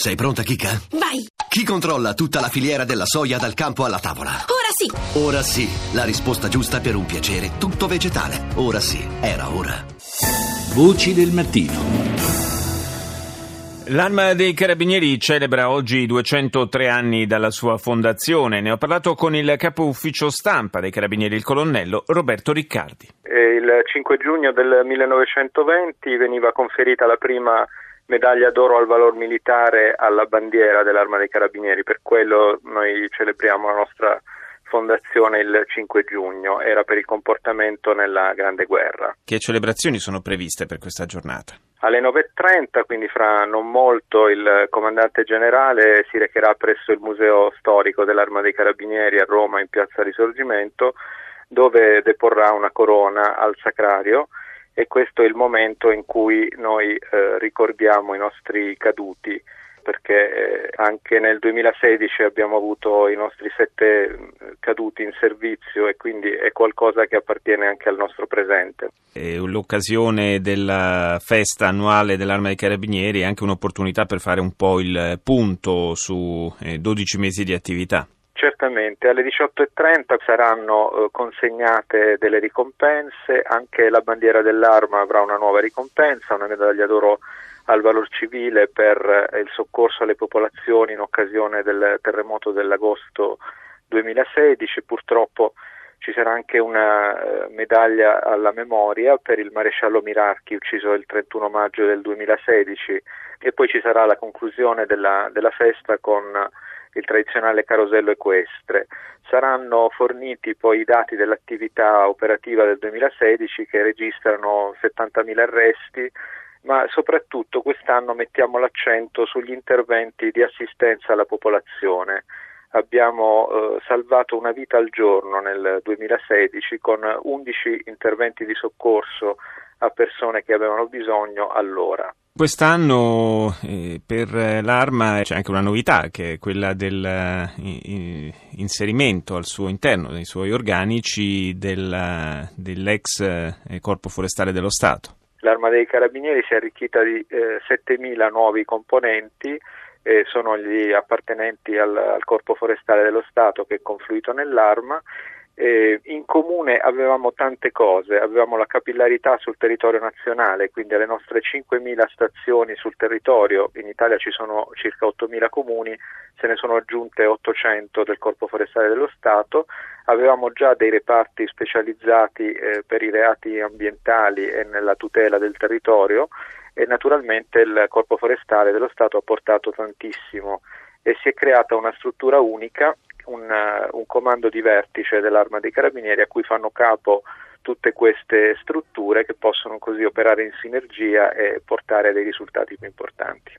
Sei pronta, Kika? Vai! Chi controlla tutta la filiera della soia dal campo alla tavola? Ora sì! Ora sì, la risposta giusta per un piacere tutto vegetale. Ora sì, era ora. Voci del mattino. L'Arma dei Carabinieri celebra oggi 203 anni dalla sua fondazione. Ne ho parlato con il capo ufficio stampa dei Carabinieri, il colonnello Roberto Riccardi. Il 5 giugno del 1920 veniva conferita la prima medaglia d'oro al valor militare alla bandiera dell'Arma dei Carabinieri, per quello noi celebriamo la nostra fondazione il 5 giugno, era per il comportamento nella Grande Guerra. Che celebrazioni sono previste per questa giornata? Alle 9.30, quindi fra non molto, il comandante generale si recherà presso il Museo Storico dell'Arma dei Carabinieri a Roma in Piazza Risorgimento, dove deporrà una corona al Sacrario e questo è il momento in cui noi eh, ricordiamo i nostri caduti perché eh, anche nel 2016 abbiamo avuto i nostri sette eh, caduti in servizio e quindi è qualcosa che appartiene anche al nostro presente. E l'occasione della festa annuale dell'Arma dei Carabinieri è anche un'opportunità per fare un po' il punto su eh, 12 mesi di attività. Certamente, alle 18.30 saranno eh, consegnate delle ricompense, anche la bandiera dell'arma avrà una nuova ricompensa, una medaglia d'oro al valor civile per eh, il soccorso alle popolazioni in occasione del terremoto dell'agosto 2016, purtroppo ci sarà anche una eh, medaglia alla memoria per il maresciallo Mirarchi ucciso il 31 maggio del 2016 e poi ci sarà la conclusione della, della festa con il tradizionale carosello equestre. Saranno forniti poi i dati dell'attività operativa del 2016 che registrano 70.000 arresti, ma soprattutto quest'anno mettiamo l'accento sugli interventi di assistenza alla popolazione. Abbiamo eh, salvato una vita al giorno nel 2016 con 11 interventi di soccorso a persone che avevano bisogno allora. Quest'anno eh, per l'Arma c'è anche una novità che è quella dell'inserimento al suo interno, nei suoi organici, del, dell'ex eh, Corpo Forestale dello Stato. L'Arma dei Carabinieri si è arricchita di eh, 7.000 nuovi componenti, eh, sono gli appartenenti al, al Corpo Forestale dello Stato che è confluito nell'Arma eh, in comune avevamo tante cose, avevamo la capillarità sul territorio nazionale, quindi alle nostre 5.000 stazioni sul territorio, in Italia ci sono circa 8.000 comuni, se ne sono aggiunte 800 del Corpo Forestale dello Stato, avevamo già dei reparti specializzati eh, per i reati ambientali e nella tutela del territorio e naturalmente il Corpo Forestale dello Stato ha portato tantissimo e si è creata una struttura unica un, un comando di vertice dell'Arma dei Carabinieri a cui fanno capo tutte queste strutture che possono così operare in sinergia e portare a dei risultati più importanti.